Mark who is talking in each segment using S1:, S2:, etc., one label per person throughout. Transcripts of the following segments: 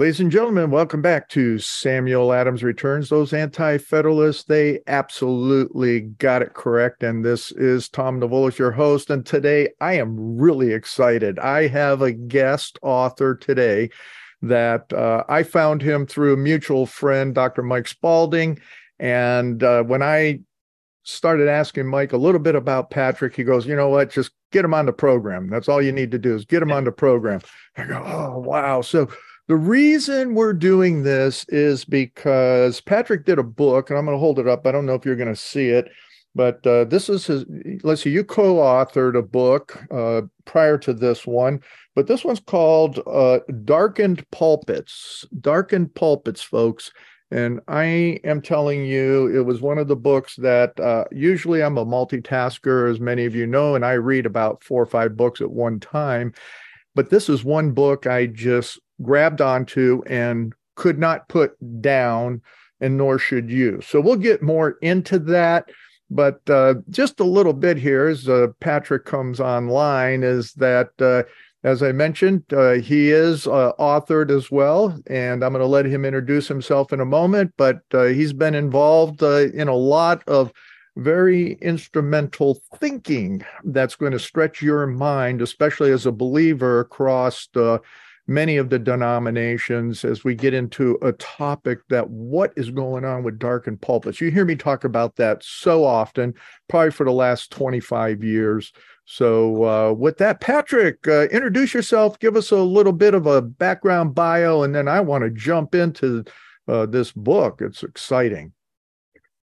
S1: Ladies and gentlemen, welcome back to Samuel Adams Returns. Those anti federalists, they absolutely got it correct. And this is Tom Niewulis, your host. And today I am really excited. I have a guest author today that uh, I found him through a mutual friend, Dr. Mike Spalding. And uh, when I started asking Mike a little bit about Patrick, he goes, You know what? Just get him on the program. That's all you need to do is get him on the program. I go, Oh, wow. So, the reason we're doing this is because Patrick did a book, and I'm going to hold it up. I don't know if you're going to see it, but uh, this is his. Let's see, you co authored a book uh, prior to this one, but this one's called uh, Darkened Pulpits. Darkened Pulpits, folks. And I am telling you, it was one of the books that uh, usually I'm a multitasker, as many of you know, and I read about four or five books at one time. But this is one book I just grabbed onto and could not put down, and nor should you. So we'll get more into that. But uh, just a little bit here as uh, Patrick comes online is that, uh, as I mentioned, uh, he is uh, authored as well. And I'm going to let him introduce himself in a moment. But uh, he's been involved in a lot of very instrumental thinking that's going to stretch your mind, especially as a believer across many of the denominations as we get into a topic that what is going on with darkened pulpits. You hear me talk about that so often, probably for the last 25 years. So, uh, with that, Patrick, uh, introduce yourself, give us a little bit of a background bio, and then I want to jump into uh, this book. It's exciting.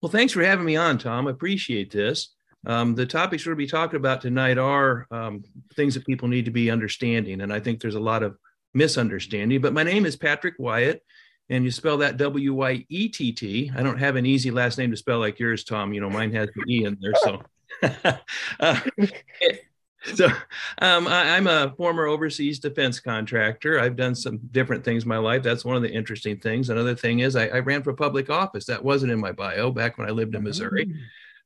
S2: Well, thanks for having me on, Tom. I appreciate this. Um, the topics we're going to be talking about tonight are um, things that people need to be understanding. And I think there's a lot of misunderstanding. But my name is Patrick Wyett, and you spell that W Y E T T. I don't have an easy last name to spell like yours, Tom. You know, mine has the E in there. So, uh, so um, I, am a former overseas defense contractor. I've done some different things in my life. That's one of the interesting things. Another thing is I, I ran for public office. That wasn't in my bio back when I lived in Missouri. Mm.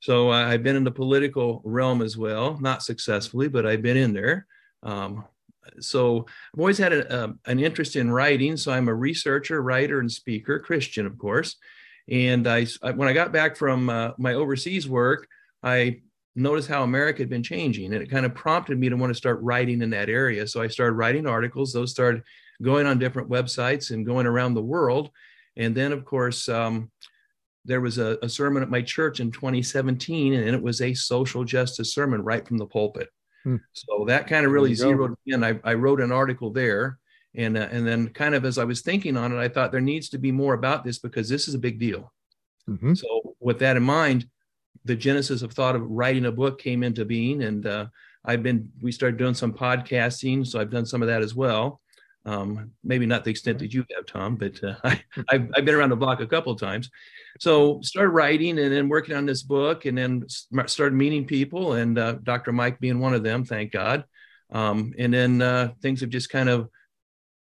S2: So uh, I've been in the political realm as well, not successfully, but I've been in there. Um, so I've always had a, a, an interest in writing. So I'm a researcher, writer, and speaker, Christian, of course. And I, when I got back from uh, my overseas work, I noticed how America had been changing, and it kind of prompted me to want to start writing in that area. So I started writing articles. Those started going on different websites and going around the world. And then, of course, um, there was a, a sermon at my church in 2017, and it was a social justice sermon right from the pulpit. Hmm. So that kind of really zeroed me in. I, I wrote an article there. And, uh, and then kind of as I was thinking on it, I thought there needs to be more about this because this is a big deal. Mm-hmm. So with that in mind, the genesis of thought of writing a book came into being. And uh, I've been, we started doing some podcasting. So I've done some of that as well. Um, maybe not the extent that you have, Tom, but uh, I, have I've been around the block a couple of times. So started writing and then working on this book, and then started meeting people, and uh, Dr. Mike being one of them, thank God. Um, and then uh, things have just kind of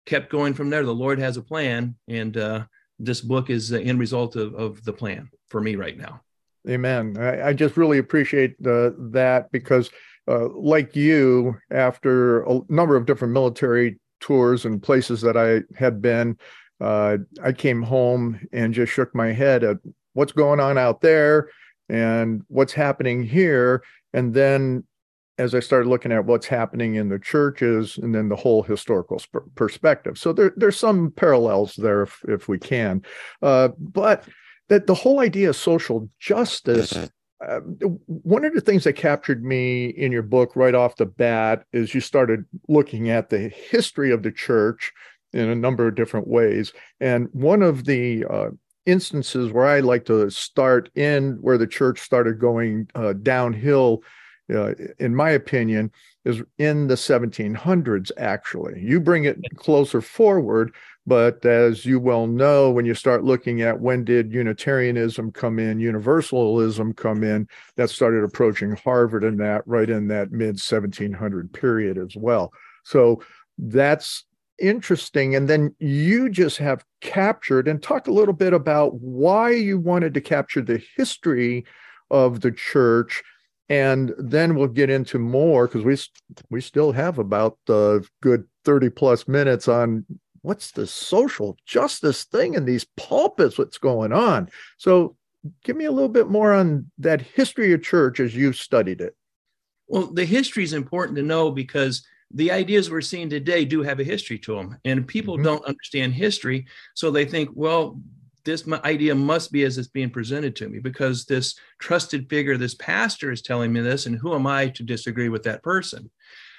S2: kept going from there. The Lord has a plan, and uh, this book is the end result of, of the plan for me right now.
S1: Amen. I, I just really appreciate uh, that because, uh, like you, after a number of different military tours and places that I had been, uh, I came home and just shook my head at what's going on out there and what's happening here. And then as I started looking at what's happening in the churches and then the whole historical sp- perspective. So there, there's some parallels there if, if we can. Uh, but that the whole idea of social justice uh, one of the things that captured me in your book right off the bat is you started looking at the history of the church in a number of different ways. And one of the uh, instances where I like to start in where the church started going uh, downhill, uh, in my opinion, is in the 1700s, actually. You bring it closer forward, but as you well know, when you start looking at when did Unitarianism come in, Universalism come in, that started approaching Harvard and that right in that mid 1700 period as well. So that's interesting. And then you just have captured and talk a little bit about why you wanted to capture the history of the church and then we'll get into more because we we still have about a good 30 plus minutes on what's the social justice thing in these pulpits? What's going on? So, give me a little bit more on that history of church as you've studied it.
S2: Well, the history is important to know because the ideas we're seeing today do have a history to them, and people mm-hmm. don't understand history, so they think, well, this idea must be as it's being presented to me because this trusted figure, this pastor is telling me this, and who am I to disagree with that person?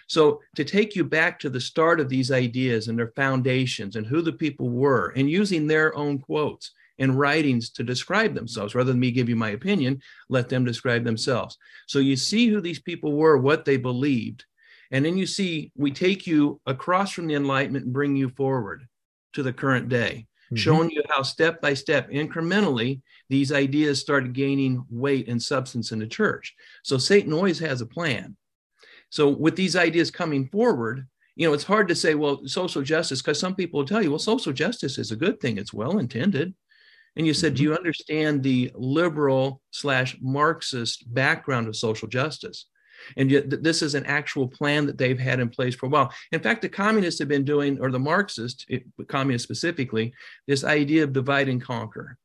S2: So, to take you back to the start of these ideas and their foundations and who the people were, and using their own quotes and writings to describe themselves, rather than me give you my opinion, let them describe themselves. So, you see who these people were, what they believed. And then you see, we take you across from the Enlightenment and bring you forward to the current day mm-hmm. showing you how step by step, incrementally, these ideas started gaining weight and substance in the church. So Satan always has a plan. So with these ideas coming forward, you know, it's hard to say, well, social justice, because some people will tell you, well, social justice is a good thing. It's well intended. And you said, mm-hmm. do you understand the liberal slash Marxist background of social justice? And yet, this is an actual plan that they've had in place for a while. In fact, the communists have been doing, or the Marxists, communists specifically, this idea of divide and conquer.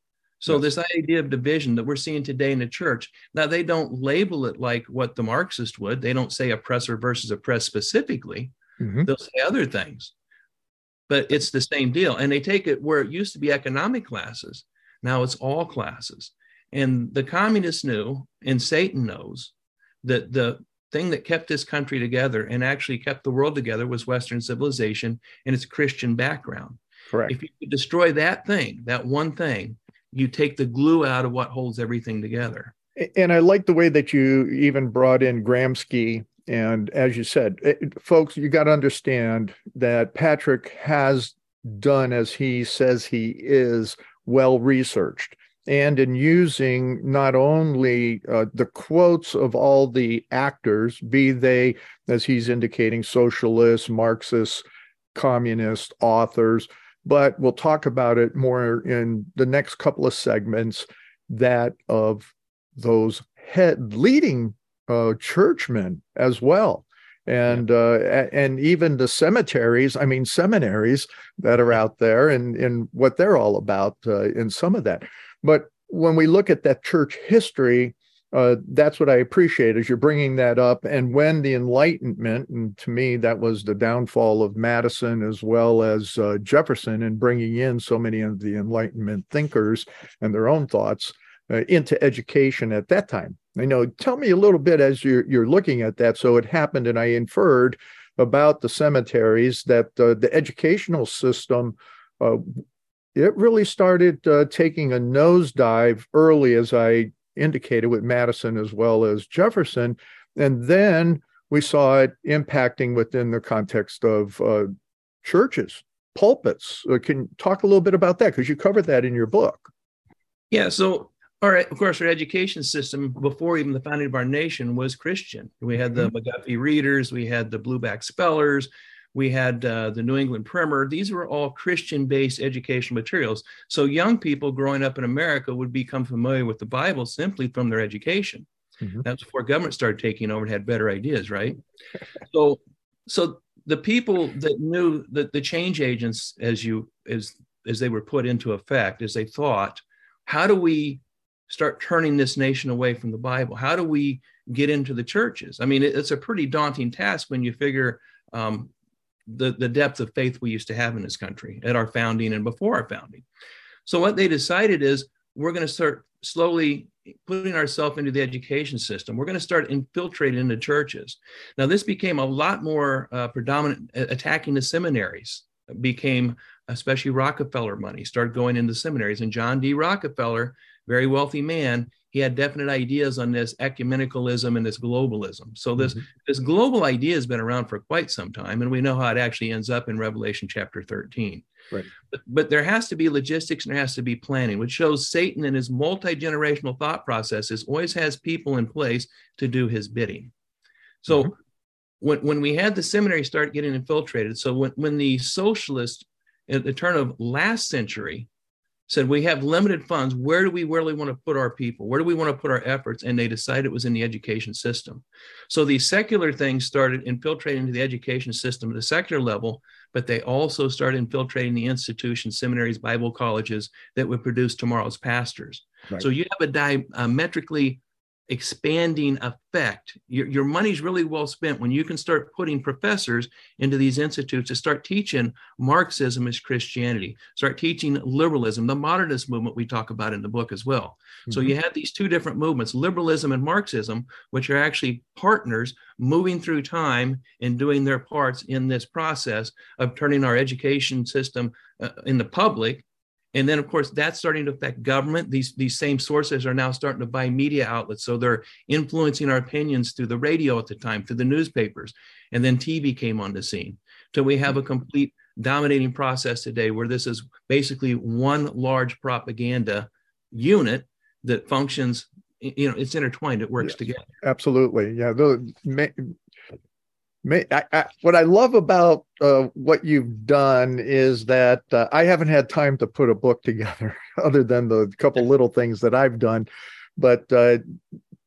S2: So yes. this idea of division that we're seeing today in the church, now they don't label it like what the Marxist would. They don't say oppressor versus oppressed specifically. Mm-hmm. They'll say other things, but it's the same deal. And they take it where it used to be economic classes. Now it's all classes. And the communists knew, and Satan knows, that the thing that kept this country together and actually kept the world together was Western civilization and its Christian background.
S1: Correct.
S2: If you could destroy that thing, that one thing, you take the glue out of what holds everything together.
S1: And I like the way that you even brought in Gramsci. And as you said, it, folks, you got to understand that Patrick has done as he says he is well researched and in using not only uh, the quotes of all the actors, be they, as he's indicating, socialists, Marxists, communist authors, but we'll talk about it more in the next couple of segments that of those head leading uh, churchmen as well and yeah. uh, and even the cemeteries i mean seminaries that are out there and and what they're all about uh, in some of that but when we look at that church history, uh, that's what I appreciate as you're bringing that up. And when the Enlightenment, and to me, that was the downfall of Madison as well as uh, Jefferson, and bringing in so many of the Enlightenment thinkers and their own thoughts uh, into education at that time. I know. Tell me a little bit as you're you're looking at that. So it happened, and I inferred about the cemeteries that uh, the educational system uh, it really started uh, taking a nosedive early, as I indicated with Madison as well as Jefferson. And then we saw it impacting within the context of uh, churches, pulpits. Uh, can you talk a little bit about that? Because you covered that in your book.
S2: Yeah. So, all right, of course, our education system before even the founding of our nation was Christian. We had the mm-hmm. McGuffey readers, we had the blueback spellers, we had uh, the New England Primer. These were all Christian based educational materials. So young people growing up in America would become familiar with the Bible simply from their education. Mm-hmm. That's before government started taking over and had better ideas, right? so, so the people that knew that the change agents, as you as as they were put into effect, as they thought, how do we start turning this nation away from the Bible? How do we get into the churches? I mean, it, it's a pretty daunting task when you figure um, the, the depth of faith we used to have in this country at our founding and before our founding. So what they decided is we're going to start slowly putting ourselves into the education system. We're going to start infiltrating into churches. Now, this became a lot more uh, predominant, attacking the seminaries became especially Rockefeller money started going into seminaries. And John D. Rockefeller, very wealthy man, he had definite ideas on this ecumenicalism and this globalism. So this mm-hmm. this global idea has been around for quite some time, and we know how it actually ends up in Revelation chapter 13.
S1: Right.
S2: But, but there has to be logistics and there has to be planning, which shows Satan and his multi-generational thought processes always has people in place to do his bidding. So mm-hmm. when, when we had the seminary start getting infiltrated, so when, when the socialists at the turn of last century said we have limited funds where do we really want to put our people where do we want to put our efforts and they decided it was in the education system so these secular things started infiltrating into the education system at the secular level but they also started infiltrating the institutions, seminaries, Bible colleges that would produce tomorrow's pastors. Right. So you have a diametrically uh, expanding effect. Your, your money's really well spent when you can start putting professors into these institutes to start teaching Marxism as Christianity, start teaching liberalism, the modernist movement we talk about in the book as well. Mm-hmm. So you have these two different movements, liberalism and Marxism, which are actually partners moving through time and doing their parts in this process of turning our education system uh, in the public and then, of course, that's starting to affect government. These, these same sources are now starting to buy media outlets. So they're influencing our opinions through the radio at the time, through the newspapers. And then TV came on the scene. So we have a mm-hmm. complete dominating process today where this is basically one large propaganda unit that functions you know it's intertwined it works together
S1: absolutely yeah the I, I, what I love about uh, what you've done is that uh, I haven't had time to put a book together, other than the couple little things that I've done. But uh,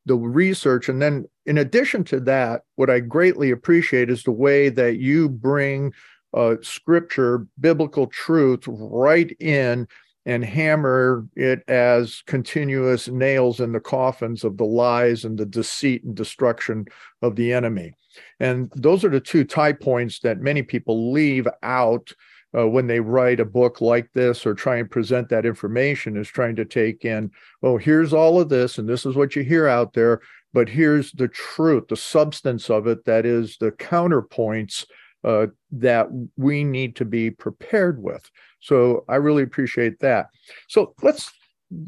S1: the research, and then in addition to that, what I greatly appreciate is the way that you bring uh, scripture, biblical truth, right in and hammer it as continuous nails in the coffins of the lies and the deceit and destruction of the enemy. And those are the two tie points that many people leave out uh, when they write a book like this or try and present that information is trying to take in, oh, here's all of this, and this is what you hear out there, but here's the truth, the substance of it that is the counterpoints uh, that we need to be prepared with. So I really appreciate that. So let's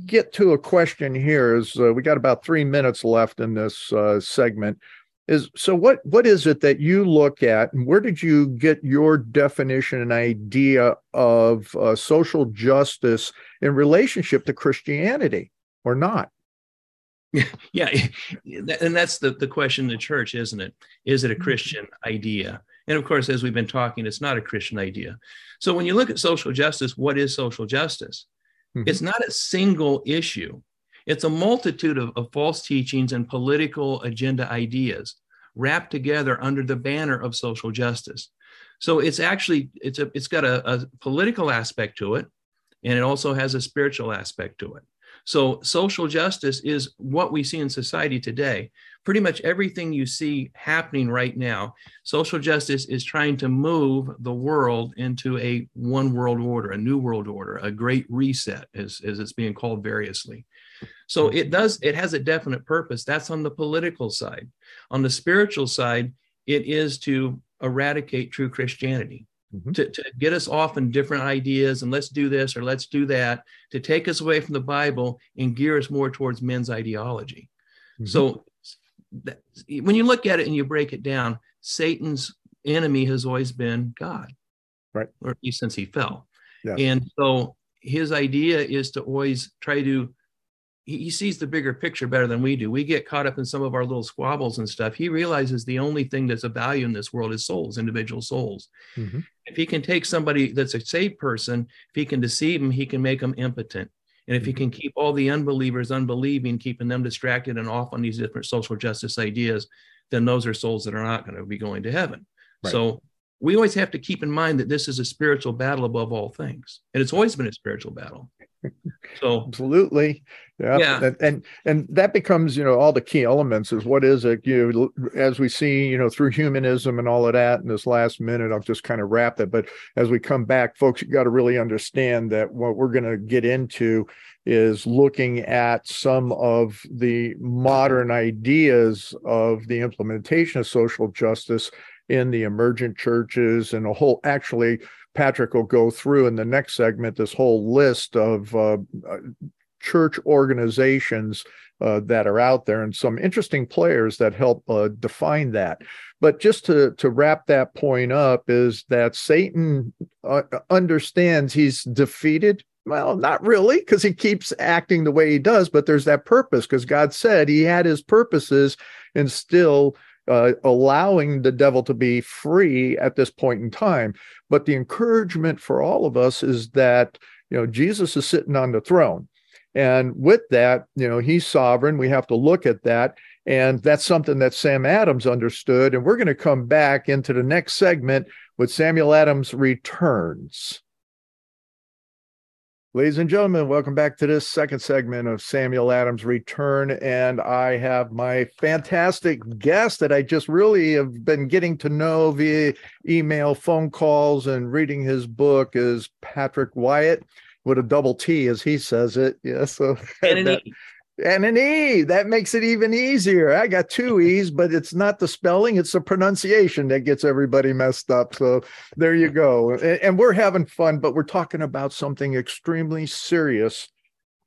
S1: get to a question here. Is uh, we got about three minutes left in this uh, segment. Is so what what is it that you look at, and where did you get your definition and idea of uh, social justice in relationship to Christianity, or not?
S2: Yeah, and that's the the question in the church, isn't it? Is it a mm-hmm. Christian idea? And of course, as we've been talking, it's not a Christian idea. So when you look at social justice, what is social justice? Mm-hmm. It's not a single issue. It's a multitude of, of false teachings and political agenda ideas wrapped together under the banner of social justice. So it's actually it's a it's got a, a political aspect to it, and it also has a spiritual aspect to it. So social justice is what we see in society today pretty much everything you see happening right now, social justice is trying to move the world into a one world order, a new world order, a great reset, as, as it's being called variously. So it does, it has a definite purpose. That's on the political side. On the spiritual side, it is to eradicate true Christianity. Mm-hmm. To, to get us off in different ideas and let's do this or let's do that, to take us away from the Bible and gear us more towards men's ideology. Mm-hmm. So when you look at it and you break it down, Satan's enemy has always been God,
S1: right?
S2: Or at least since he fell. Yes. And so his idea is to always try to. He, he sees the bigger picture better than we do. We get caught up in some of our little squabbles and stuff. He realizes the only thing that's of value in this world is souls, individual souls. Mm-hmm. If he can take somebody that's a saved person, if he can deceive them, he can make them impotent. And if mm-hmm. can keep all the unbelievers unbelieving, keeping them distracted and off on these different social justice ideas, then those are souls that are not going to be going to heaven. Right. So we always have to keep in mind that this is a spiritual battle above all things. And it's always been a spiritual battle. So
S1: absolutely. Yeah. yeah. And, and, and that becomes, you know, all the key elements is what is it, you know, as we see, you know, through humanism and all of that in this last minute, I'll just kind of wrap it. But as we come back, folks, you got to really understand that what we're going to get into is looking at some of the modern ideas of the implementation of social justice in the emergent churches and a whole actually Patrick will go through in the next segment this whole list of uh, uh, church organizations uh, that are out there and some interesting players that help uh, define that. But just to, to wrap that point up, is that Satan uh, understands he's defeated. Well, not really, because he keeps acting the way he does, but there's that purpose because God said he had his purposes and still uh, allowing the devil to be free at this point in time. But the encouragement for all of us is that, you know, Jesus is sitting on the throne. And with that, you know, he's sovereign. We have to look at that. And that's something that Sam Adams understood. And we're going to come back into the next segment with Samuel Adams returns. Ladies and gentlemen, welcome back to this second segment of Samuel Adams Return. And I have my fantastic guest that I just really have been getting to know via email, phone calls, and reading his book is Patrick Wyett with a double T as he says it. Yeah. So
S2: and that,
S1: and an E. That makes it even easier. I got two E's, but it's not the spelling, it's the pronunciation that gets everybody messed up. So there you go. And we're having fun, but we're talking about something extremely serious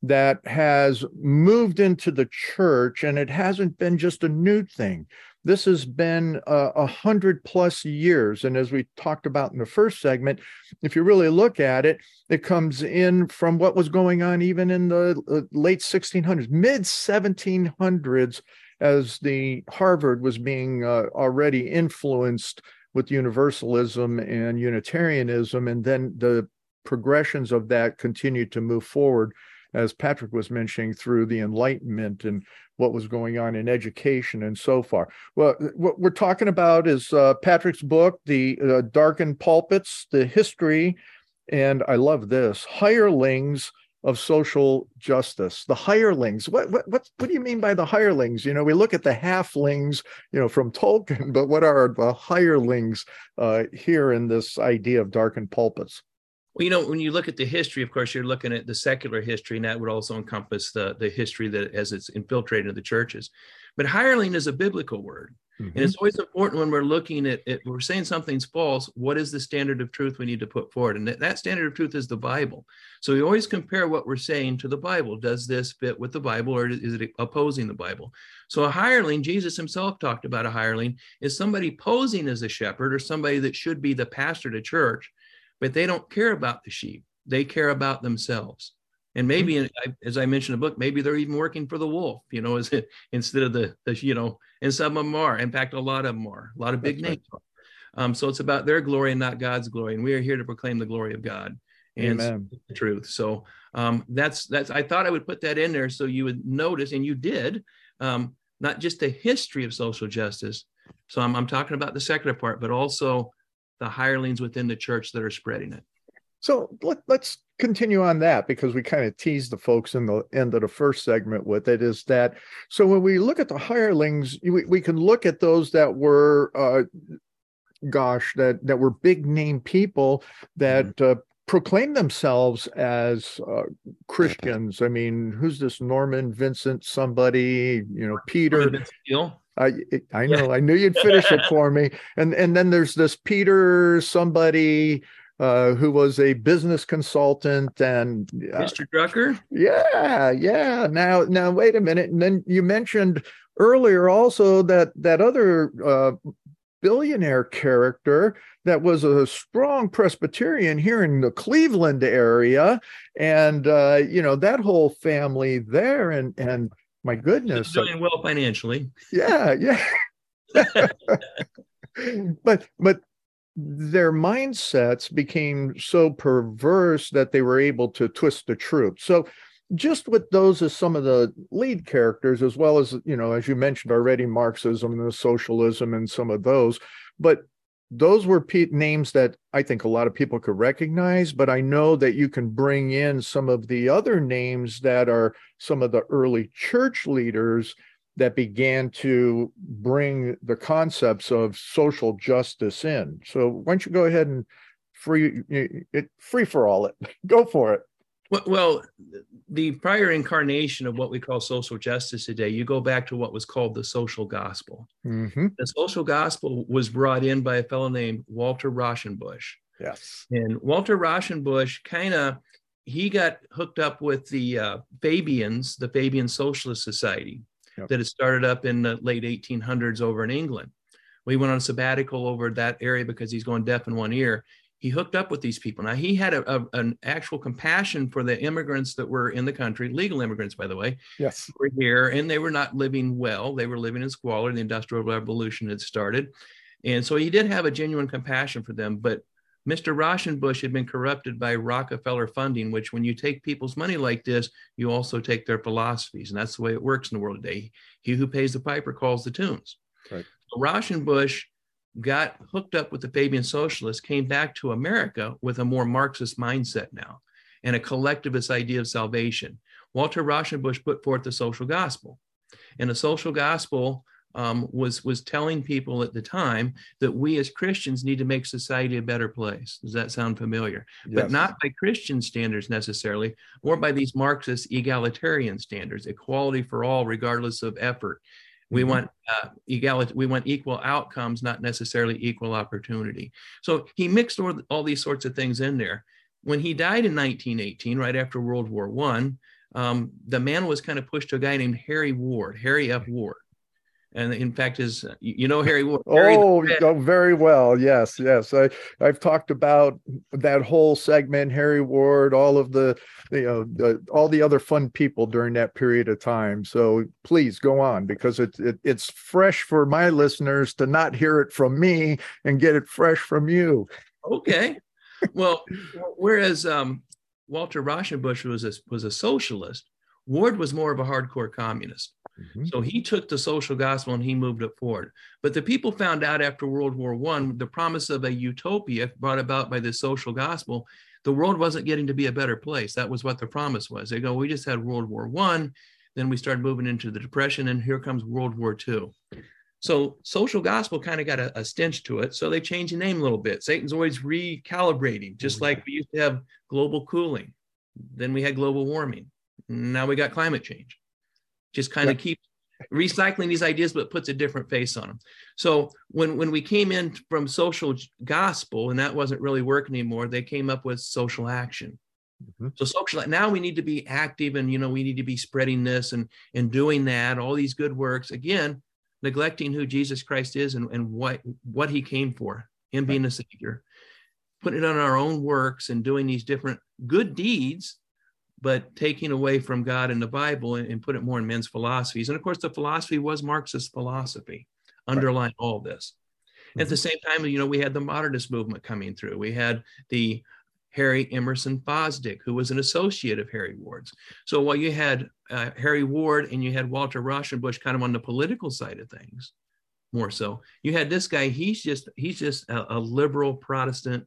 S1: that has moved into the church, and it hasn't been just a new thing. This has been a uh, hundred plus years. And as we talked about in the first segment, if you really look at it, it comes in from what was going on even in the uh, late 1600s, mid 1700s, as the Harvard was being uh, already influenced with universalism and Unitarianism. And then the progressions of that continued to move forward as Patrick was mentioning, through the Enlightenment and what was going on in education and so far. Well, what we're talking about is uh, Patrick's book, The uh, Darkened Pulpits, the history, and I love this hirelings of social justice. The hirelings. What, what what what do you mean by the hirelings? You know, we look at the halflings, you know, from Tolkien, but what are the hirelings uh, here in this idea of darkened pulpits?
S2: Well, you know, when you look at the history, of course, you're looking at the secular history, and that would also encompass the, the history that as it's infiltrated into the churches. But hireling is a biblical word. Mm-hmm. And it's always important when we're looking at it, we're saying something's false. What is the standard of truth we need to put forward? And that, that standard of truth is the Bible. So we always compare what we're saying to the Bible. Does this fit with the Bible or is it opposing the Bible? So a hireling, Jesus himself talked about a hireling, is somebody posing as a shepherd or somebody that should be the pastor to church but they don't care about the sheep. They care about themselves. And maybe, mm-hmm. as I mentioned in the book, maybe they're even working for the wolf, you know, as it, instead of the, the, you know, and some of them are. In fact, a lot of them are. A lot of big That's names right. Um, so it's about their glory and not God's glory. And we are here to proclaim the glory of God and the truth. So um, that's that's. I thought I would put that in there so you would notice, and you did, um, not just the history of social justice. So I'm, I'm talking about the secular part, but also the hirelings within the church that are spreading it.
S1: So let, us continue on that because we kind of teased the folks in the end of the first segment with it is that so when we look at the hirelings, we, we can look at those that were uh, gosh that that were big name people that mm-hmm. uh, proclaim themselves as uh, Christians. I mean, who's this Norman Vincent? Somebody, you know, Peter. I I know. I knew you'd finish it for me. And and then there's this Peter somebody uh, who was a business consultant and
S2: uh, Mr. Drucker.
S1: Yeah, yeah. Now now wait a minute. And then you mentioned earlier also that that other uh, billionaire character that was a strong Presbyterian here in the Cleveland area, and uh, you know that whole family there, and and my goodness,
S2: doing well financially.
S1: Yeah, yeah. but but their mindsets became so perverse that they were able to twist the truth. So just with those as some of the lead characters, as well as you know, as you mentioned already, Marxism and the socialism and some of those. But those were pe- names that I think a lot of people could recognize, but I know that you can bring in some of the other names that are some of the early church leaders that began to bring the concepts of social justice in. So why don't you go ahead and free it free for all it go for it.
S2: Well, the prior incarnation of what we call social justice today, you go back to what was called the social gospel. Mm-hmm. The social gospel was brought in by a fellow named Walter Rauschenbusch.
S1: Yes.
S2: And Walter Rauschenbusch kind of he got hooked up with the uh, Fabians, the Fabian Socialist Society, yep. that had started up in the late 1800s over in England. We went on a sabbatical over that area because he's going deaf in one ear he hooked up with these people. Now he had a, a, an actual compassion for the immigrants that were in the country, legal immigrants, by the way.
S1: Yes,
S2: were here, and they were not living well. They were living in squalor. The Industrial Revolution had started, and so he did have a genuine compassion for them. But Mr. Rauschenbusch had been corrupted by Rockefeller funding, which when you take people's money like this, you also take their philosophies, and that's the way it works in the world today. He who pays the piper calls the tunes. Right. So Rauschenbusch got hooked up with the Fabian socialists, came back to America with a more Marxist mindset now and a collectivist idea of salvation. Walter Rauschenbusch put forth the social gospel. And the social gospel um, was was telling people at the time that we as Christians need to make society a better place. Does that sound familiar? Yes. But not by Christian standards necessarily, or by these Marxist egalitarian standards, equality for all, regardless of effort. We mm-hmm. want uh, equality. We want equal outcomes, not necessarily equal opportunity. So he mixed all, all these sorts of things in there. When he died in 1918, right after World War One, um, the man was kind of pushed to a guy named Harry Ward, Harry F. Ward and in fact is you know harry, harry
S1: oh, oh very well yes yes. I i've talked about that whole segment harry ward all of the you know the, all the other fun people during that period of time. So please go on because it, it it's fresh for my listeners to not hear it from me and get it fresh from you.
S2: Okay. Well whereas um, walter rauschenbusch was a, was a socialist ward was more of a hardcore communist Mm-hmm. So he took the social gospel and he moved it forward. But the people found out after World War One, the promise of a utopia brought about by the social gospel, the world wasn't getting to be a better place. That was what the promise was. They go, we just had World War One, then we started moving into the depression, and here comes World War Two. So social gospel kind of got a, a, stench to it. So they changed the name a little bit. Satan's always recalibrating, just mm-hmm. like we used to have global cooling. Then we had global warming. Now we got climate change. Just kind of keep recycling these ideas but puts a different face on them so when when we came in from social gospel and that wasn't really working anymore they came up with social action. Mm-hmm. so social now we need to be active and you know we need to be spreading this and and doing that all these good works. Again neglecting who jesus christ is and, and what what he came for him being a savior. Putting it on our own works and doing these different good deeds but taking away from God and the Bible and, and, put it more in men's philosophies. And of course, the philosophy was Marxist philosophy, underlying right. all this. Mm-hmm. At the mm-hmm. same time, you know, we had the modernist movement coming through. We had the Harry Emerson Fosdick, who was an associate of Harry Ward's. So while you had uh, Harry Ward and you had Walter Rauschenbusch kind of on the political side of things, more so, you had this guy. He's just he's just a, a liberal Protestant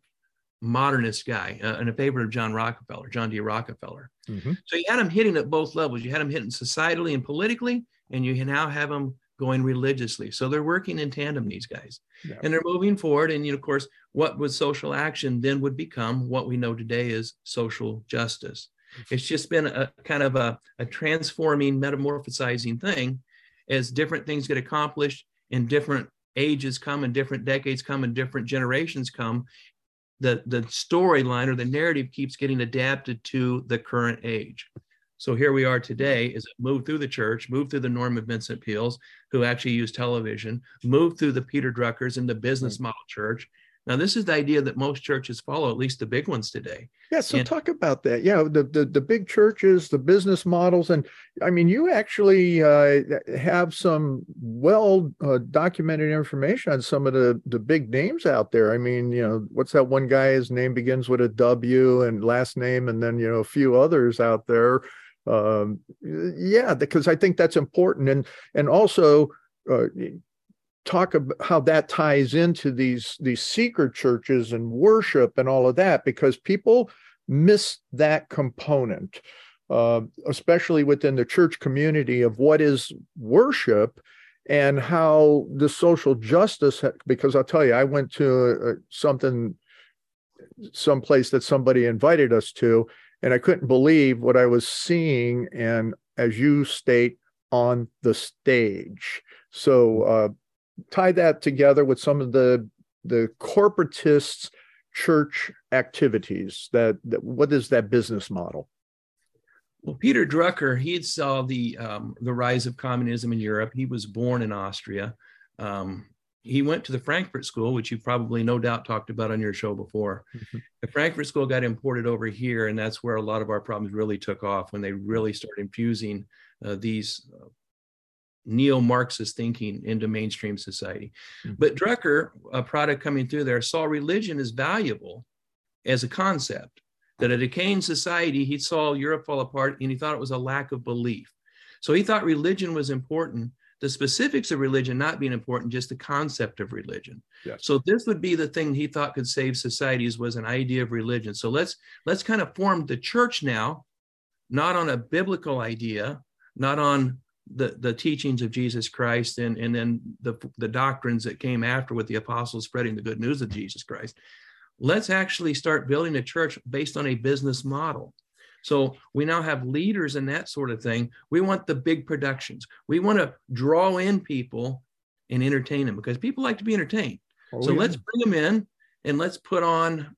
S2: modernist guy uh, in a favor of John Rockefeller, John D. Rockefeller. Mm-hmm. So you had him hitting at both levels. You had him hitting societally and politically, and you now have him going religiously. So they're working in tandem, these guys, yeah. and they're moving forward. And you know, of course, what was social action then would become what we know today is social justice. Mm-hmm. It's just been a kind of a, a transforming, metamorphosizing thing as different things get accomplished and different ages come and different decades come and different generations come the the storyline or the narrative keeps getting adapted to the current age. So here we are today is it moved through the church, moved through the Norman Vincent Peales, who actually used television, moved through the Peter Druckers and the business mm-hmm. model church, now, this is the idea that most churches follow, at least the big ones today.
S1: Yeah, so and, talk about that. Yeah, the, the the big churches, the business models, and I mean, you actually uh, have some well uh, documented information on some of the the big names out there. I mean, you know, what's that one guy? His name begins with a W and last name, and then you know a few others out there. Um, yeah, because I think that's important, and and also. Uh, talk about how that ties into these these secret churches and worship and all of that because people miss that component uh, especially within the church community of what is worship and how the social justice because i'll tell you i went to uh, something someplace that somebody invited us to and i couldn't believe what i was seeing and as you state on the stage. So uh, tie that together with some of the the corporatists church activities that, that what is that business model?
S2: Well peter drucker he saw the um, the rise of communism in europe. He was born in austria. Um, he went to the frankfurt school which you probably no doubt talked about on your show before. Mm-hmm. the frankfurt school got imported over here and that's where a lot of our problems really took off when they really started infusing uh, these uh, neo-Marxist thinking into mainstream society. Mm-hmm. But Drucker, a product coming through there, saw religion as valuable as a concept. That a decaying society, he saw Europe fall apart and he thought it was a lack of belief. So he thought religion was important the specifics of religion not being important, just the concept of religion.
S1: Yes.
S2: So this would be the thing he thought could save societies was an idea of religion. So let's let's kind of form the church now, not on a biblical idea, not on the, the teachings of Jesus Christ and, and then the, the doctrines that came after with the apostles spreading the good news of Jesus Christ. Let's actually start building a church based on a business model. So we now have leaders and that sort of thing. We want the big productions. We want to draw in people and entertain them because people like to be entertained. Oh, so yeah. let's bring them in and let's put on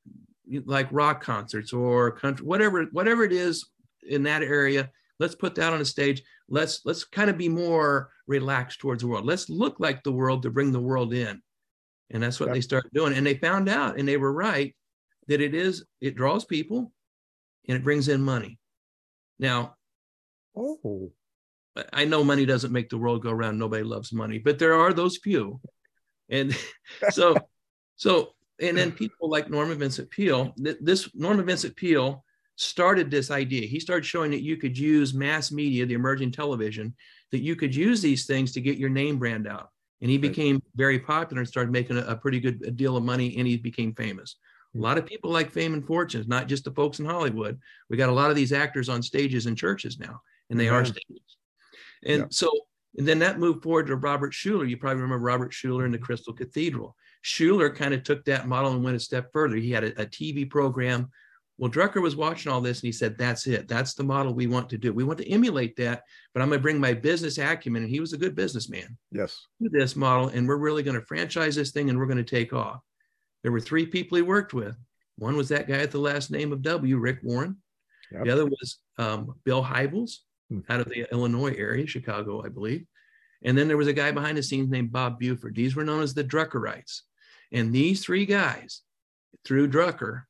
S2: like rock concerts or country, whatever, whatever it is in that area. Let's put that on a stage. Let's let's kind of be more relaxed towards the world. Let's look like the world to bring the world in. And that's what yeah. they started doing. And they found out, and they were right, that it is, it draws people and it brings in money. Now,
S1: oh,
S2: I know money doesn't make the world go around. Nobody loves money, but there are those few. And so, so, and then people like Norman Vincent Peale, this Norman Vincent Peale started this idea. He started showing that you could use mass media, the emerging television, that you could use these things to get your name brand out. And he became very popular and started making a, a pretty good deal of money and he became famous. A hmm. lot of people like fame and fortunes, not just the folks in Hollywood. We got a lot of these actors on stages in churches now, and they yeah. are mm-hmm. stages. And yeah. so, and then that moved forward to Robert Schuller. You probably remember Robert Schuller in the Crystal Cathedral. Schuller kind of took that model and went a step further. He had a, a TV program. Well, Drucker was watching all this and he said, That's it. That's the model we want to do. We want to emulate that, but I'm going to bring my business acumen. And he was a good businessman.
S1: Yes.
S2: To this model. And we're really going to franchise this thing and we're going to take off. There were three people he worked with. One was that guy at the last name of W, Rick Warren. Yep. The other was um, Bill Hybels hmm. out of the Illinois area, Chicago, I believe. And then there was a guy behind the scenes named Bob Buford. These were known as the Druckerites. And these three guys, through Drucker,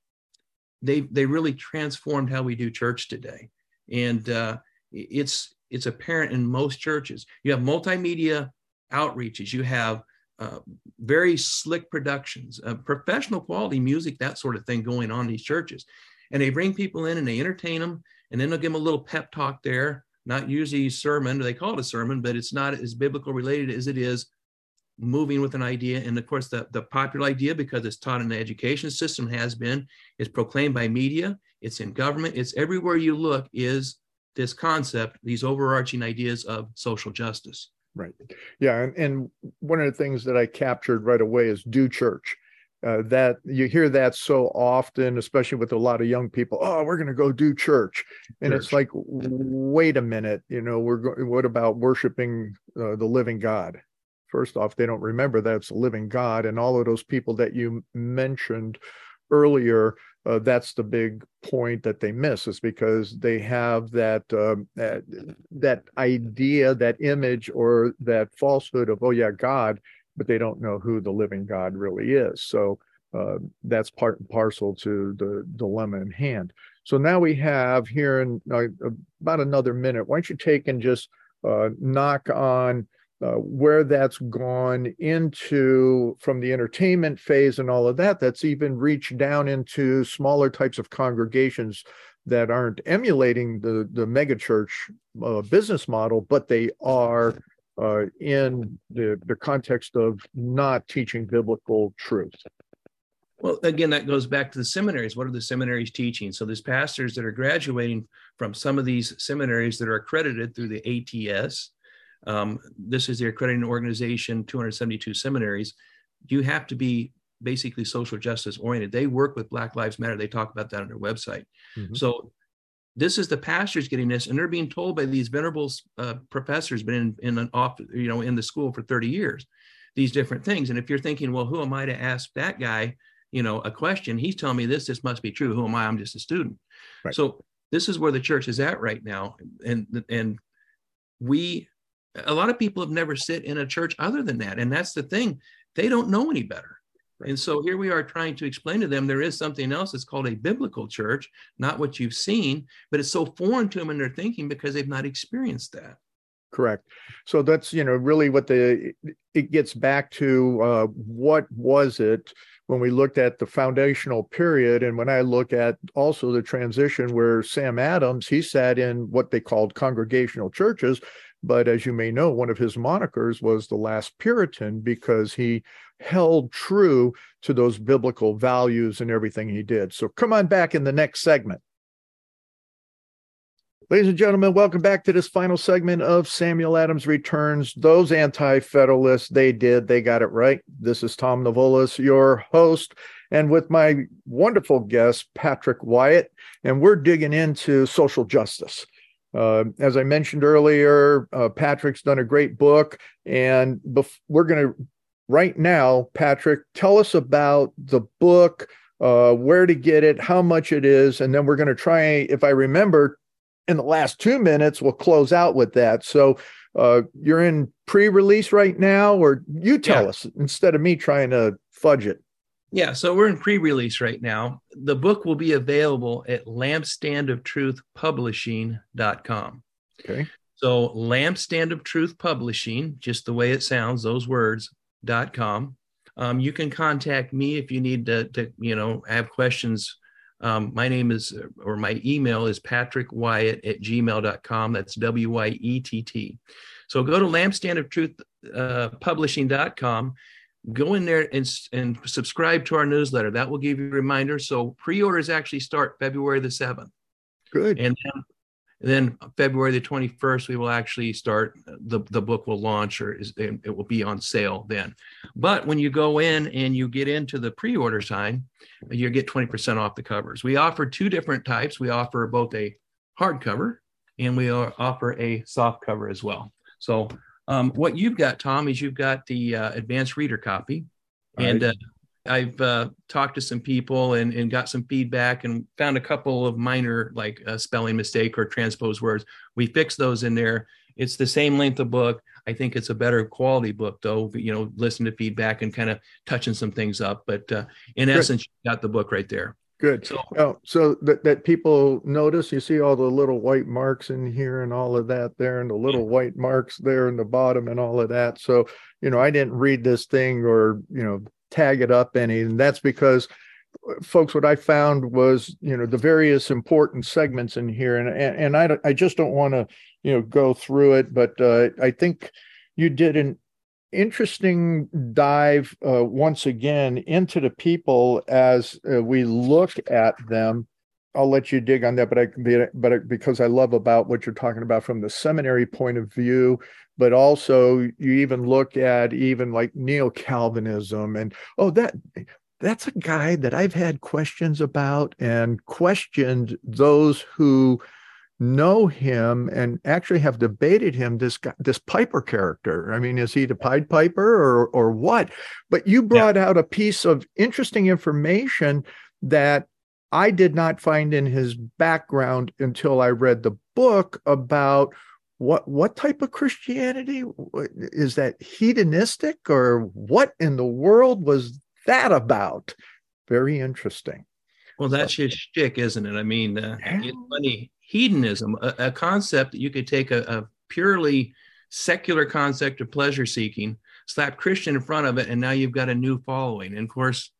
S2: they they really transformed how we do church today. And uh, it's it's apparent in most churches. You have multimedia outreaches. You have uh, very slick productions, uh, professional quality music, that sort of thing going on in these churches. And they bring people in and they entertain them, and then they'll give them a little pep talk there. Not usually sermon, they call it a sermon, but it's not as biblical related as it is moving with an idea. And of course, the, the popular idea, because it's taught in the education system, has been, is proclaimed by media, it's in government, it's everywhere you look, is this concept, these overarching ideas of social justice.
S1: Right. Yeah. And, and one of the things that I captured right away is do church. Uh, that you hear that so often, especially with a lot of young people. Oh, we're going to go do church, and church. it's like, wait a minute, you know, we're go- what about worshiping uh, the living God? First off, they don't remember that it's a living God, and all of those people that you mentioned earlier uh, that's the big point that they miss is because they have that, um, that that idea that image or that falsehood of oh yeah god but they don't know who the living god really is. So uh, that's part and parcel to the dilemma in hand. So now we have here in uh, about another minute why don't you take and just uh, knock on uh, where that's gone into from the entertainment phase and all of that, that's even reached down into smaller types of congregations that aren't emulating the the megachurch uh, business model, but they are uh, in the the context of not teaching biblical truth.
S2: Well, again, that goes back to the seminaries. What are the seminaries teaching? So there's pastors that are graduating from some of these seminaries that are accredited through the ATS, um, this is the accrediting organization, 272 seminaries. You have to be basically social justice oriented. They work with Black Lives Matter. They talk about that on their website. Mm-hmm. So this is the pastors getting this, and they're being told by these venerable uh, professors, been in, in an off, you know, in the school for 30 years, these different things. And if you're thinking, well, who am I to ask that guy, you know, a question? He's telling me this. This must be true. Who am I? I'm just a student. Right. So this is where the church is at right now, and and we a lot of people have never sit in a church other than that and that's the thing. They don't know any better. And so here we are trying to explain to them there is something else. That's called a biblical church not what you've seen but it's so foreign to them in their thinking because they've not experienced that.
S1: Correct. So that's you know really what the it gets back to uh, what was it when we looked at the foundational period and when i look at also the transition where sam adams he sat in what they called congregational churches But as you may know, one of his monikers was the last Puritan because he held true to those biblical values and everything he did. So come on back in the next segment. Ladies and gentlemen, welcome back to this final segment of Samuel Adams Returns. Those anti federalists, they did, they got it right. This is Tom Niewulis, your host, and with my wonderful guest, Patrick Wyett, and we're digging into social justice. Uh, as I mentioned earlier, uh, Patrick's done a great book, and bef- we're going to, right now, Patrick, tell us about the book, uh, where to get it, how much it is, and then we're going to try, if I remember, in the last two minutes, we'll close out with that. So uh, you're in pre-release right now, or you tell yeah. us instead of me trying to fudge it.
S2: Yeah, so we're in pre-release right now. The book will be available at lampstandofTruthPublishing.com.
S1: Okay.
S2: So lampstand of truth publishing, just the way it sounds, those words, dot com. Um, you can contact me if you need to, to you know, have questions um, my name is, or my email is Patrick Wyett at gmail.com. That's W Y E T T. So go to lampstandoftruthpublishing.com. Uh, go in there and, and subscribe to our newsletter. That will give you a reminder. So pre orders actually start February the 7th.
S1: Good.
S2: And then then February the 21st, we will actually start uh, the, the book will launch or is, it will be on sale then. But when you go in and you get into the pre-order sign, you get 20% off the covers. We offer two different types. We offer both a hardcover and we offer a soft cover as well. So um, what you've got, Tom, is you've got the uh, advanced reader copy. and uh, I've uh, talked to some people and, and got some feedback and found a couple of minor like a spelling mistake or transpose words. We fixed those in there. It's the same length of book. I think it's a better quality book though. You know, listen to feedback and kind of touching some things up. But uh, in Good. essence, you got the book right there.
S1: Good. So, oh, so that, that people notice, you see all the little white marks in here and all of that there, and the little yeah. white marks there in the bottom and all of that. So, you know, I didn't read this thing or, you know, tag it up any. And that's because folks, what I found was, you know, the various important segments in here. And, and, and I, I just don't want to, you know, go through it, but uh, I think you did an interesting dive uh, once again into the people as uh, we look at them. I'll let you dig on that, but I but because I love about what you're talking about from the seminary point of view, but also you even look at even like neo Calvinism and oh that that's a guy that I've had questions about and questioned those who know him and actually have debated him this guy, this piper character. I mean is he the pied piper or or what? But you brought yeah. out a piece of interesting information that i did not find in his background until i read the book about what what type of christianity? Is that hedonistic or what in the world was that about? Very interesting.
S2: Well that's so, his shtick isn't it? I mean uh, yeah. it's funny hedonism a, a, concept that you could take a, a purely secular concept of pleasure seeking slap christian in front of it and now you've got a new following and of course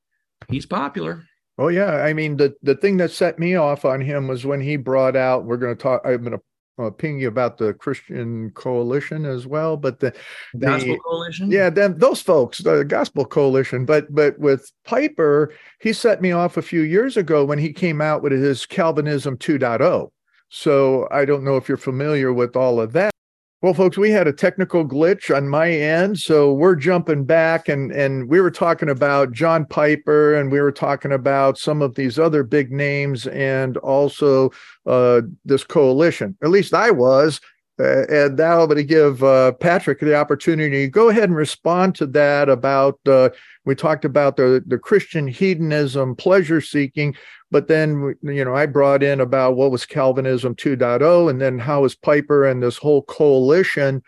S2: he's popular
S1: Oh yeah, I mean the the thing that set me off on him was when he brought out. We're going to talk. I'm going to uh, ping you about the Christian Coalition as well, but the,
S2: the Gospel Coalition,
S1: yeah, them those folks, the Gospel Coalition. But but with Piper, he set me off a few years ago when he came out with his Calvinism 2.0. So I don't know if you're familiar with all of that. Well, folks, we had a technical glitch on my end, so we're jumping back and and we were talking about John Piper and we were talking about some of these other big names and also uh, this coalition. At least I was. Uh, and now I'm going to give uh, Patrick the opportunity. To go ahead and respond to that. About uh, we talked about the the Christian hedonism, pleasure seeking, but then you know I brought in about what was Calvinism 2.0, and then how is Piper and this whole coalition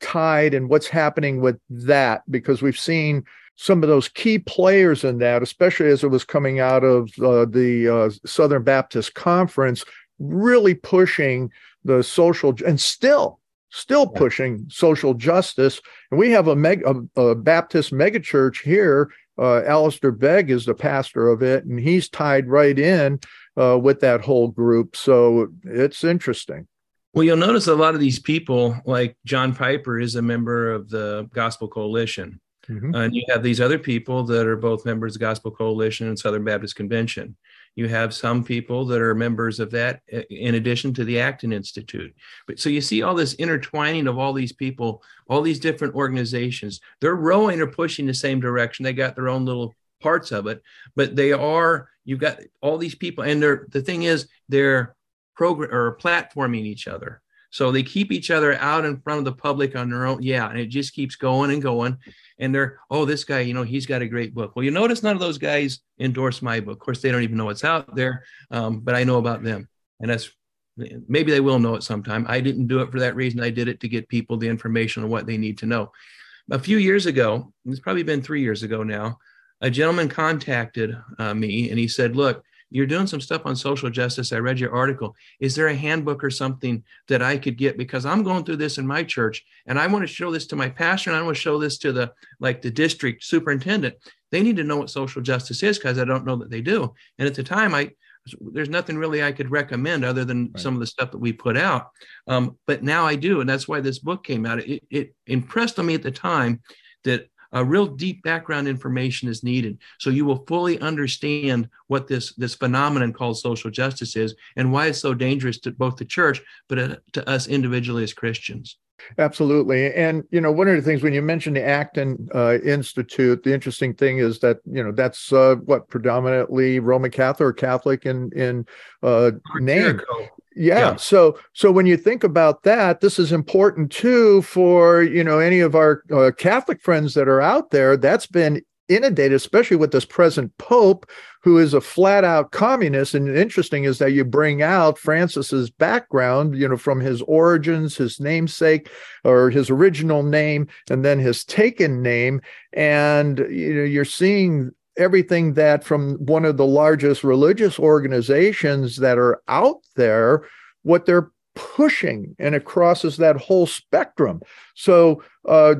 S1: tied, and what's happening with that because we've seen some of those key players in that, especially as it was coming out of uh, the uh, Southern Baptist Conference, really pushing the social and still still yeah. pushing social justice. And we have a, meg, a, a Baptist megachurch here. Uh, Alistair Begg is the pastor of it, and he's tied right in uh, with that whole group. So it's interesting.
S2: Well, you'll notice a lot of these people, like John Piper, is a member of the Gospel Coalition. Mm-hmm. And you have these other people that are both members of the Gospel Coalition and Southern Baptist Convention. You have some people that are members of that, uh, in addition to the Acton Institute. But so you see all this intertwining of all these people, all these different organizations. They're rowing or pushing the same direction. They got their own little parts of it, but they are. You've got all these people, and they're the thing is they're program or platforming each other. So they keep each other out in front of the public on their own. Yeah, and it just keeps going and going. And they're oh this guy you know he's got a great book. Well you notice none of those guys endorse my book. Of course they don't even know what's out there um, but i know about them. And that's maybe they will know it sometime. I didn't do it for that reason. I did it to get people the information on what they need to know. A few years ago it's probably been three years ago now a gentleman contacted uh, me and he said look you're doing some stuff on social justice. I read your article. Is there a handbook or something that I could get? Because I'm going through this in my church and I want to show this to my pastor and I want to show this to the like the district superintendent. They need to know what social justice is because I don't know that they do. And at the time, I there's nothing really I could recommend other than right. some of the stuff that we put out. Um, but now I do, and that's why this book came out. It, it impressed on me at the time that a real deep background information is needed so you will fully understand what this this phenomenon called social justice is and why it's so dangerous to both the church but uh, to us individually as christians
S1: Absolutely. And, you know, one of the things when you mentioned the Acton uh, Institute, the interesting thing is that, you know, that's uh, what predominantly Roman Catholic or Catholic in, in uh, name. Yeah. yeah. So so when you think about that, this is important too for you know any of our uh, Catholic friends that are out there. That's been inundated, especially with this present Pope, who is a flat out communist. And interesting is that you bring out Francis's background, you know, from his origins, his namesake, or his original name, and then his taken name, and you know you're seeing everything that from one of the largest religious organizations that are out there, what they're pushing, and it crosses that whole spectrum. So, uh,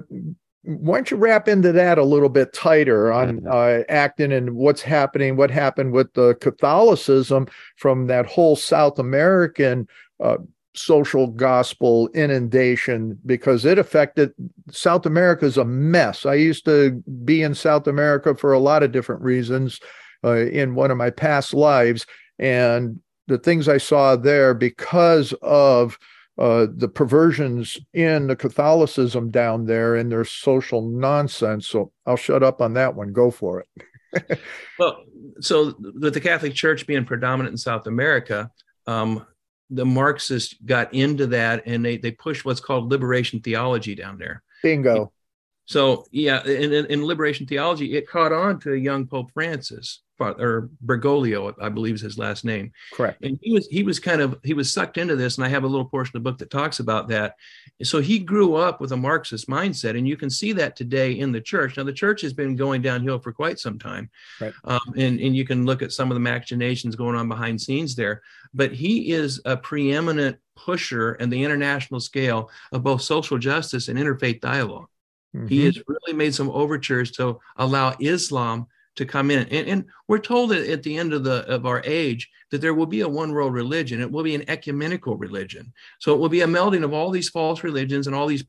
S1: why don't you wrap into that a little bit tighter on uh, Acton and what's happening, what happened with the Catholicism from that whole South American uh, social gospel inundation because it affected South America is a mess. I used to be in South America for a lot of different reasons uh, in one of my past lives. And the things I saw there because of uh, the perversions in the Catholicism down there and their social nonsense. So I'll shut up on that one. Go for
S2: it. well, so with the Catholic Church being predominant in South America, um, the Marxists got into that and they they pushed what's called liberation theology down there.
S1: Bingo.
S2: So yeah, in, in, liberation theology, it caught on to young Pope Francis or Bergoglio, I believe is his last name.
S1: Correct.
S2: And he was he was kind of he was sucked into this, and I have a little portion of the book that talks about that. So he grew up with a Marxist mindset, and you can see that today in the church. Now the church has been going downhill for quite some time,
S1: right?
S2: Um, and and you can look at some of the machinations going on behind scenes there. But he is a preeminent pusher in the international scale of both social justice and interfaith dialog mm-hmm. He has really made some overtures to allow Islam to come in. And, and we're told that at the end of the of our age that there will be a one world religion. It will be an ecumenical religion. So it will be a melding of all these false religions and all these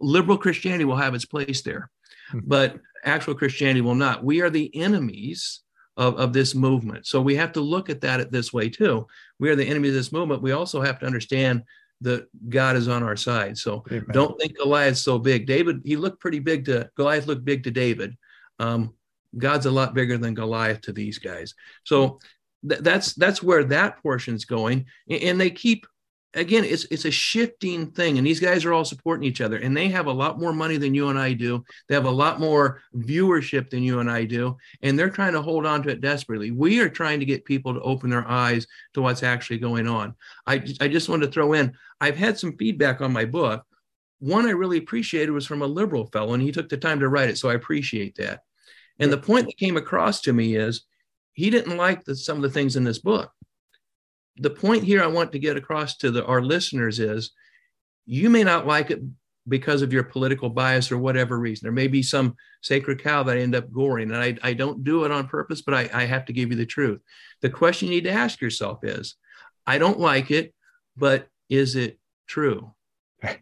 S2: liberal Christianity will have its place there, mm-hmm. but actual Christianity will not. We are the enemies of, of this movement. So we have to look at that this way too. We are the enemy of this movement. We also have to understand that God is on our side. So Amen. don't think Goliath's so big. David, he looked pretty big to Goliath looked big to David. Um, God's a lot bigger than Goliath to these guys. So hmm. th- that's that's where that portion's going, and they keep again. It's it's a shifting thing, and these guys are all supporting each other, and they have a lot more money than you and I do. They have a lot more viewership than you and I do, and they're trying to hold on to it desperately. We are trying to get people to open their eyes to what's actually going on. I I just wanted to throw in. I've had some feedback on my book. One I really appreciated was from a liberal fellow, and he took the time to write it, so I appreciate that. And the point that came across to me is he didn't like the, some of the things in this book. The point here I want to get across to the, our listeners is you may not like it because of your political bias or whatever reason. There may be some sacred cow that I end up goring, and I, I don't do it on purpose, but I, I have to give you the truth. The question you need to ask yourself is I don't like it, but is it
S1: true. I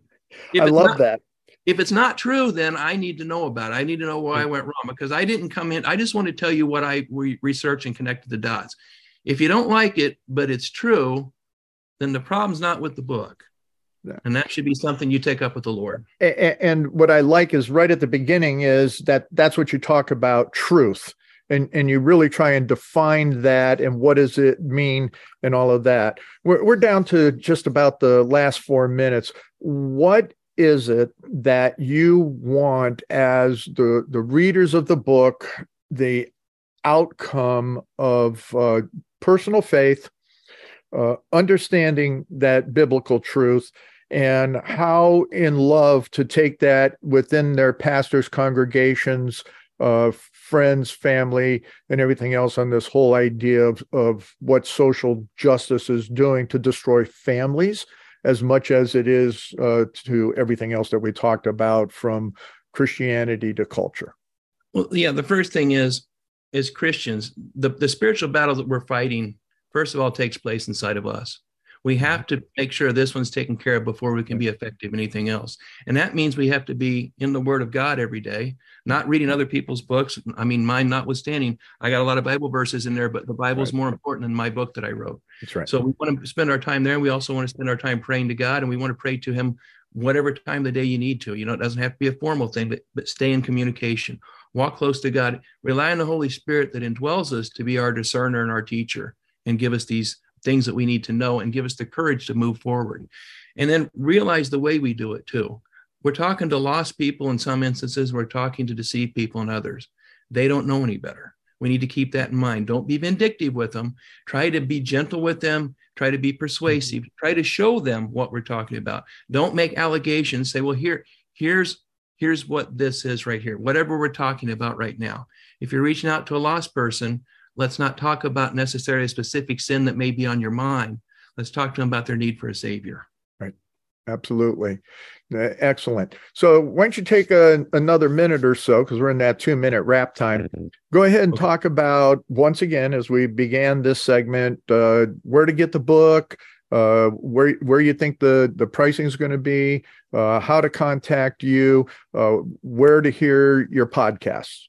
S1: love
S2: not,
S1: that.
S2: If it's not true, then I need to know about it. I need to know why I went wrong because I didn't come in. I just want to tell you what I re- researched and connected the dots. If you don't like it, but it's true, then the problem's not with the book. Yeah. And that should be something you take up with the Lord.
S1: And, what I like is right at the beginning is that that's what you talk about truth. And, and you really try and define that and what does it mean and all of that. We're, we're down to just about the last four minutes. What is it that you want as the, the readers of the book, the outcome of uh, personal faith, uh, understanding that biblical truth, and how in love to take that within their pastors' congregations, uh, friends, family, and everything else on this whole idea of, of what social justice is doing to destroy families as much as it is uh, to everything else that we talked about from Christianity to culture.
S2: Well, yeah, the first thing is, as Christians, the, the spiritual battle that we're fighting, first of all, takes place inside of us. We mm-hmm. have to make sure this one's taken care of before we can be effective in anything else. And that means we have to be in the Word of God every day, not reading other people's books. I mean, mine notwithstanding, I got a lot of Bible verses in there, but the Bible is right. more important than my book that I wrote.
S1: That's right.
S2: So we want to spend our time there. We also want to spend our time praying to God, and we want to pray to Him whatever time of the day you need to. You know, it doesn't have to be a formal thing, but but stay in communication. Walk close to God. Rely on the Holy Spirit that indwells us to be our discerner and our teacher, and give us these things that we need to know and give us the courage to move forward. And then realize the way we do it too. We're talking to lost people in some instances, we're talking to deceived people in others. They don't know any better. We need to keep that in mind. Don't be vindictive with them. Try to be gentle with them. Try to be persuasive. Mm-hmm. Try to show them what we're talking about. Don't make allegations. Say, well, here, here's here's what this is right here. Whatever we're talking about right now. If you're reaching out to a lost person, Let's not talk about necessarily a specific sin that may be on your mind. Let's talk to them about their need for a savior.
S1: Right. Absolutely. Uh, excellent. So, why don't you take a, another minute or so, because we're in that two minute wrap time. Go ahead and okay. talk about, once again, as we began this segment, uh, where to get the book, uh, where where you think the the pricing is going to be, uh, how to contact you, uh, where to hear your podcasts.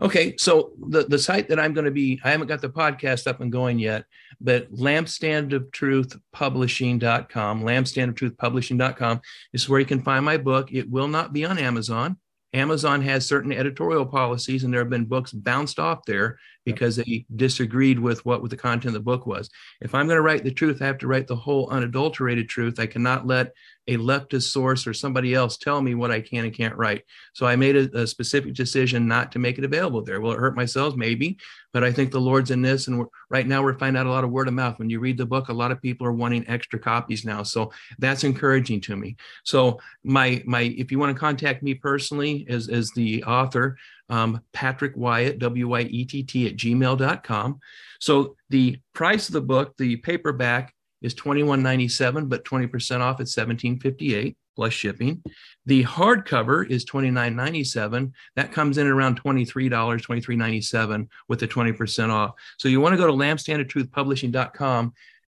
S2: Okay, so the, the site that I'm going to be, I haven't got the podcast up and going yet, but lampstandoftruthpublishing.com, lampstandoftruthpublishing.com is where you can find my book. It will not be on Amazon. Amazon has certain editorial policies, and there have been books bounced off there because they disagreed with what with the content of the book was. If I'm going to write the truth, I have to write the whole unadulterated truth. I cannot let a leftist source or somebody else tell me what I can and can't write. So I made a, a, specific decision not to make it available there. Will it hurt myself? Maybe, but I think the Lord's in this. And right now we're finding out a lot of word of mouth. When you read the book, a lot of people are wanting extra copies now. So that's encouraging to me. So my my if you want to contact me personally as as the author, um, Patrick Wyett, W Y E T T at gmail.com. So the price of the book, the paperback is $21.97, but 20% off at $17.58 plus shipping. The hardcover is $29.97. That comes in at around $23, $23.97 with the 20% off. So you want to go to lampstandofTruthPublishing.com.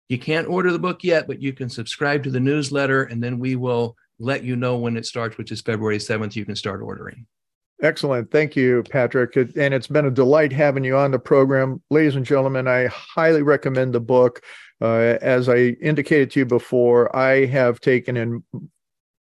S2: You can't order the book yet, but you can subscribe to the newsletter and then we will let you know when it starts, which is February 7th. You can start ordering.
S1: Excellent. Thank you, Patrick. And it's been a delight having you on the program. Ladies and gentlemen, I highly recommend the book. Uh, as I indicated to you before, I have taken and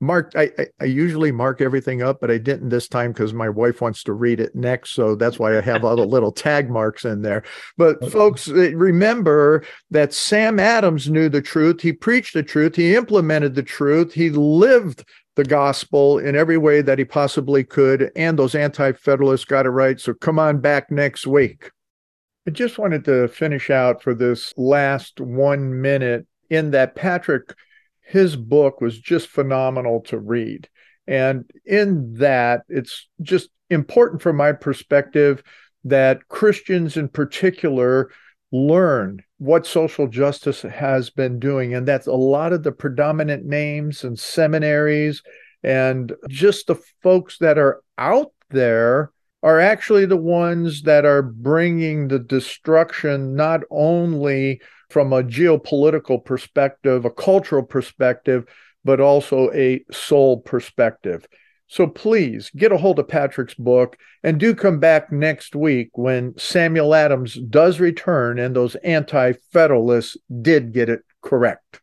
S1: marked, I, I, I usually mark everything up, but I didn't this time because my wife wants to read it next. So that's why I have all the little tag marks in there. But okay. folks, uh, remember that Sam Adams knew the truth. He preached the truth. He implemented the truth. He lived the gospel in every way that he possibly could, and those anti federalists got it right. So come on back next week. I just wanted to finish out for this last one minute in that Patrick, his book was just phenomenal to read. And in that, it's just important from my perspective that Christians in particular learn what social justice has been doing. And that's a lot of the predominant names and seminaries and just the folks that are out there are actually the ones that are bringing the destruction not only from a geopolitical perspective, a cultural perspective, but also a soul perspective. So please get a hold of Patrick's book and do come back next week when Samuel Adams does return and those anti federalists did get it correct.